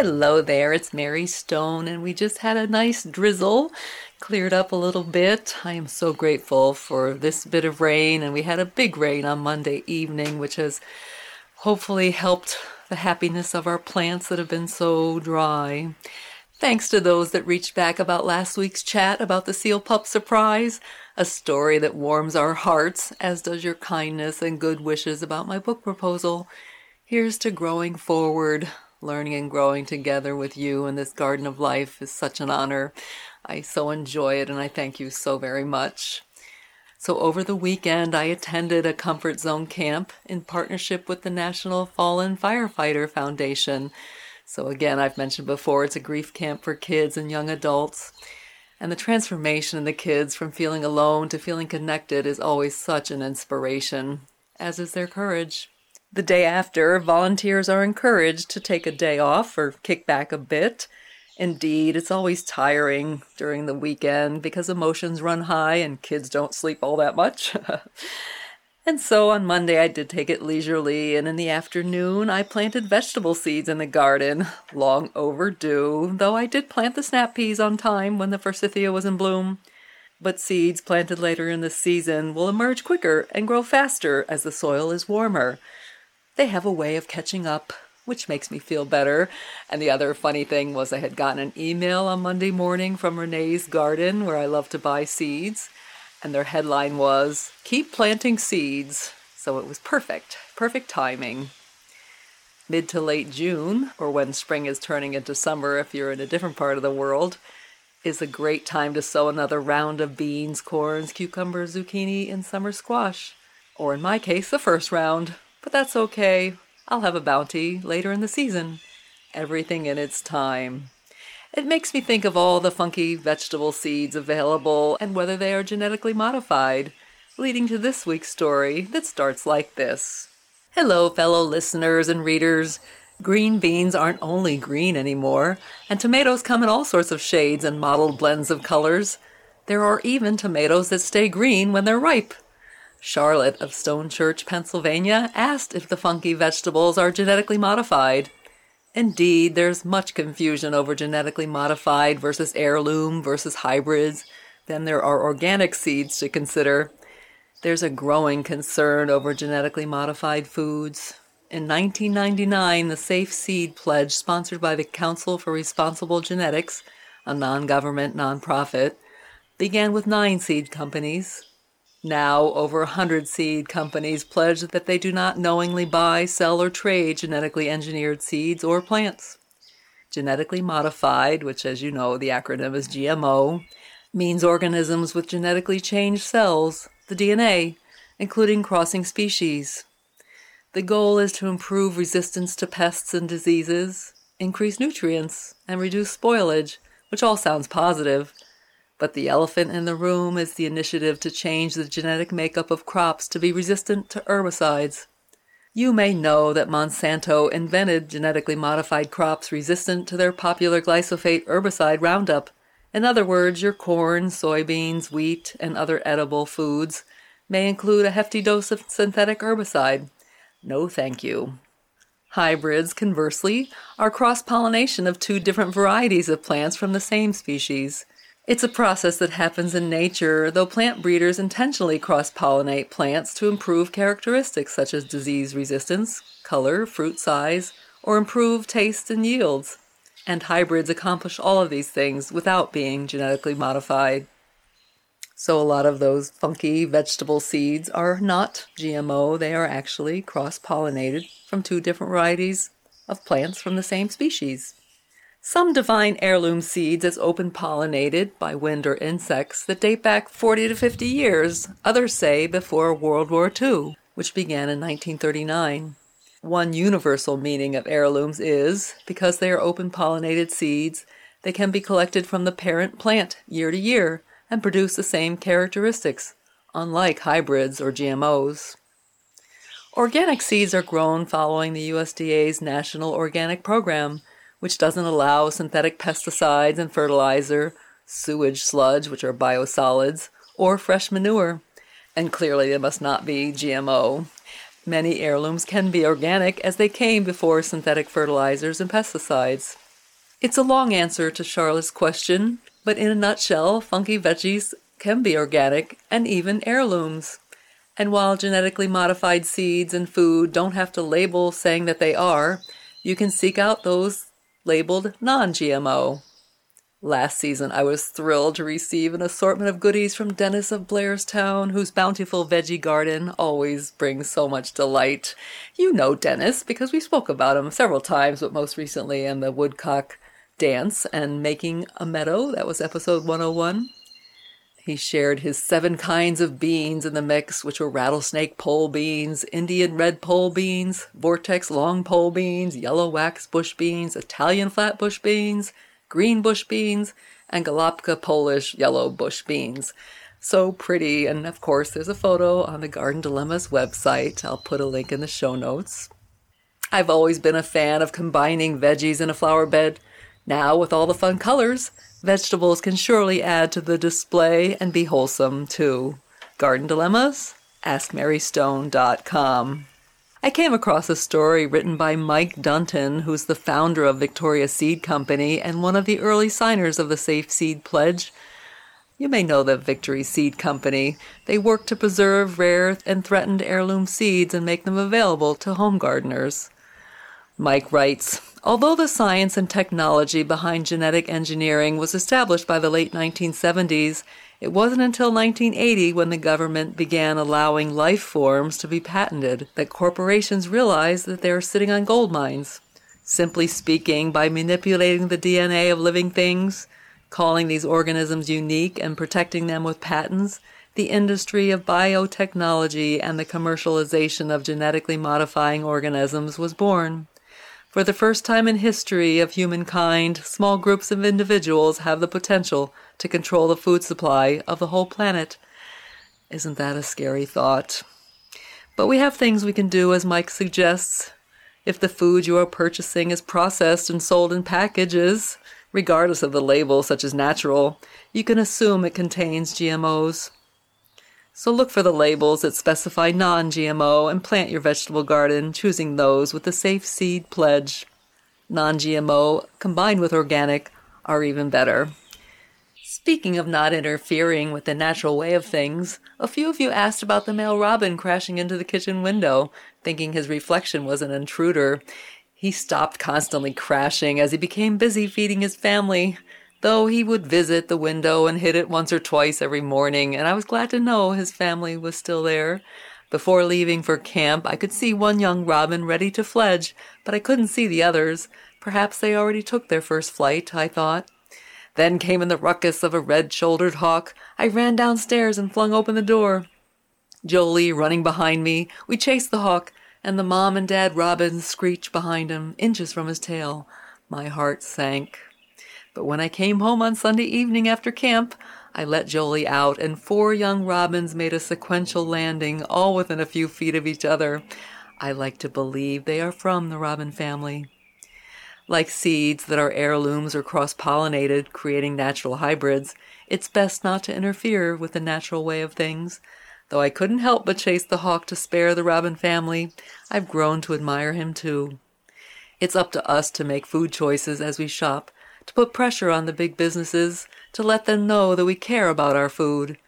Hello there, it's Mary Stone, and we just had a nice drizzle, cleared up a little bit. I am so grateful for this bit of rain, and we had a big rain on Monday evening, which has hopefully helped the happiness of our plants that have been so dry. Thanks to those that reached back about last week's chat about the seal pup surprise, a story that warms our hearts, as does your kindness and good wishes about my book proposal. Here's to growing forward learning and growing together with you in this garden of life is such an honor. I so enjoy it and I thank you so very much. So, over the weekend, I attended a Comfort Zone camp in partnership with the National Fallen Firefighter Foundation. So, again, I've mentioned before, it's a grief camp for kids and young adults. And the transformation in the kids from feeling alone to feeling connected is always such an inspiration, as is their courage. The day after, volunteers are encouraged to take a day off or kick back a bit. Indeed, it's always tiring during the weekend because emotions run high and kids don't sleep all that much. and so on Monday, I did take it leisurely, and in the afternoon, I planted vegetable seeds in the garden. Long overdue, though I did plant the snap peas on time when the forsythia was in bloom. But seeds planted later in the season will emerge quicker and grow faster as the soil is warmer they have a way of catching up, which makes me feel better. And the other funny thing was I had gotten an email on Monday morning from Renee's Garden, where I love to buy seeds, and their headline was Keep Planting Seeds. So it was perfect, perfect timing. Mid to late June, or when spring is turning into summer if you're in a different part of the world, is a great time to sow another round of beans, corns, cucumbers, zucchini, and summer squash. Or in my case, the first round. But that's okay. I'll have a bounty later in the season. Everything in its time. It makes me think of all the funky vegetable seeds available and whether they are genetically modified, leading to this week's story that starts like this. Hello, fellow listeners and readers. Green beans aren't only green anymore, and tomatoes come in all sorts of shades and mottled blends of colors. There are even tomatoes that stay green when they're ripe. Charlotte of Stone Church, Pennsylvania, asked if the funky vegetables are genetically modified. Indeed, there's much confusion over genetically modified versus heirloom versus hybrids. Then there are organic seeds to consider. There's a growing concern over genetically modified foods. In 1999, the Safe Seed Pledge, sponsored by the Council for Responsible Genetics, a non government nonprofit, began with nine seed companies. Now, over a hundred seed companies pledge that they do not knowingly buy, sell, or trade genetically engineered seeds or plants. Genetically modified, which, as you know, the acronym is GMO, means organisms with genetically changed cells, the DNA, including crossing species. The goal is to improve resistance to pests and diseases, increase nutrients, and reduce spoilage, which all sounds positive. But the elephant in the room is the initiative to change the genetic makeup of crops to be resistant to herbicides. You may know that Monsanto invented genetically modified crops resistant to their popular glyphosate herbicide Roundup. In other words, your corn, soybeans, wheat, and other edible foods may include a hefty dose of synthetic herbicide. No, thank you. Hybrids, conversely, are cross pollination of two different varieties of plants from the same species. It's a process that happens in nature, though plant breeders intentionally cross pollinate plants to improve characteristics such as disease resistance, color, fruit size, or improve taste and yields. And hybrids accomplish all of these things without being genetically modified. So, a lot of those funky vegetable seeds are not GMO, they are actually cross pollinated from two different varieties of plants from the same species. Some define heirloom seeds as open pollinated by wind or insects that date back 40 to 50 years. Others say before World War II, which began in 1939. One universal meaning of heirlooms is because they are open pollinated seeds, They can be collected from the parent plant year to year and produce the same characteristics, unlike hybrids or GMOs. Organic seeds are grown following the USDA's National Organic Program, which doesn't allow synthetic pesticides and fertilizer, sewage sludge, which are biosolids, or fresh manure. And clearly, they must not be GMO. Many heirlooms can be organic as they came before synthetic fertilizers and pesticides. It's a long answer to Charlotte's question, but in a nutshell, funky veggies can be organic and even heirlooms. And while genetically modified seeds and food don't have to label saying that they are, you can seek out those labeled non GMO. Last season, I was thrilled to receive an assortment of goodies from Dennis of Blairstown, whose bountiful veggie garden always brings so much delight. You know Dennis because we spoke about him several times, but most recently in the Woodcock Dance and Making a Meadow. That was episode 101. He shared his seven kinds of beans in the mix, which were rattlesnake pole beans, Indian red pole beans, vortex long pole beans, yellow wax bush beans, Italian flat bush beans, green bush beans, and Golubka Polish yellow bush beans. So pretty, and of course, there's a photo on the Garden Dilemmas website. I'll put a link in the show notes. I've always been a fan of combining veggies in a flower bed. Now, with all the fun colors, vegetables can surely add to the display and be wholesome too. Garden Dilemmas? AskMaryStone.com. I came across a story written by Mike Dunton, who's the founder of Victory Seed Company and one of the early signers of the Safe Seed Pledge. You may know the Victory Seed Company. They work to preserve rare and threatened heirloom seeds and make them available to home gardeners. Mike writes Although the science and technology behind genetic engineering was established by the late 1970s, it wasn't until 1980 when the government began allowing life forms to be patented that corporations realized that they were sitting on gold mines. Simply speaking, by manipulating the DNA of living things, calling these organisms unique and protecting them with patents, the industry of biotechnology and the commercialization of genetically modifying organisms was born. For the first time in history of humankind, small groups of individuals have the potential to control the food supply of the whole planet. Isn't that a scary thought? But we have things we can do, as Mike suggests. If the food you are purchasing is processed and sold in packages, regardless of the label, such as natural, you can assume it contains GMOs. So look for the labels that specify non GMO and plant your vegetable garden, choosing those with the Safe Seed Pledge. Non GMO combined with organic are even better. Speaking of not interfering with the natural way of things, a few of you asked about the male robin crashing into the kitchen window, thinking his reflection was an intruder. He stopped constantly crashing as he became busy feeding his family though he would visit the window and hit it once or twice every morning, and I was glad to know his family was still there. Before leaving for camp, I could see one young robin ready to fledge, but I couldn't see the others. Perhaps they already took their first flight, I thought. Then came in the ruckus of a red shouldered hawk. I ran downstairs and flung open the door. Jolie running behind me, we chased the hawk, and the mom and dad robins screeched behind him, inches from his tail. My heart sank. But when I came home on Sunday evening after camp, I let Jolie out, and four young robins made a sequential landing, all within a few feet of each other. I like to believe they are from the robin family. Like seeds that are heirlooms or cross pollinated, creating natural hybrids, it's best not to interfere with the natural way of things. Though I couldn't help but chase the hawk to spare the robin family, I've grown to admire him too. It's up to us to make food choices as we shop to put pressure on the big businesses, to let them know that we care about our food.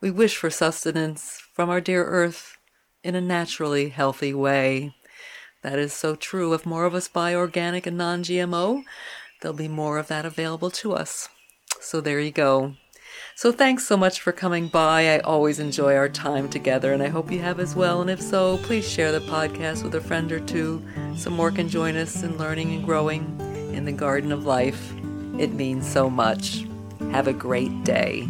We wish for sustenance from our dear earth in a naturally healthy way. That is so true. If more of us buy organic and non GMO, there'll be more of that available to us. So there you go. So thanks so much for coming by. I always enjoy our time together, and I hope you have as well. And if so, please share the podcast with a friend or two. Some more can join us in learning and growing in the garden of life. It means so much. Have a great day.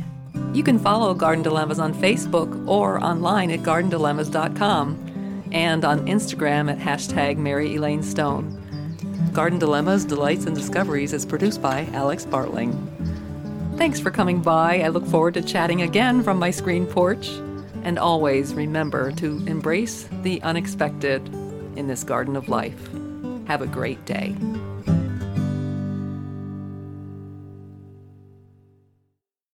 You can follow Garden Dilemmas on Facebook or online at gardendilemmas.com and on Instagram at hashtag Mary Elaine Stone. Garden Dilemmas, Delights, and Discoveries is produced by Alex Bartling. Thanks for coming by. I look forward to chatting again from my screen porch. And always remember to embrace the unexpected in this garden of life. Have a great day.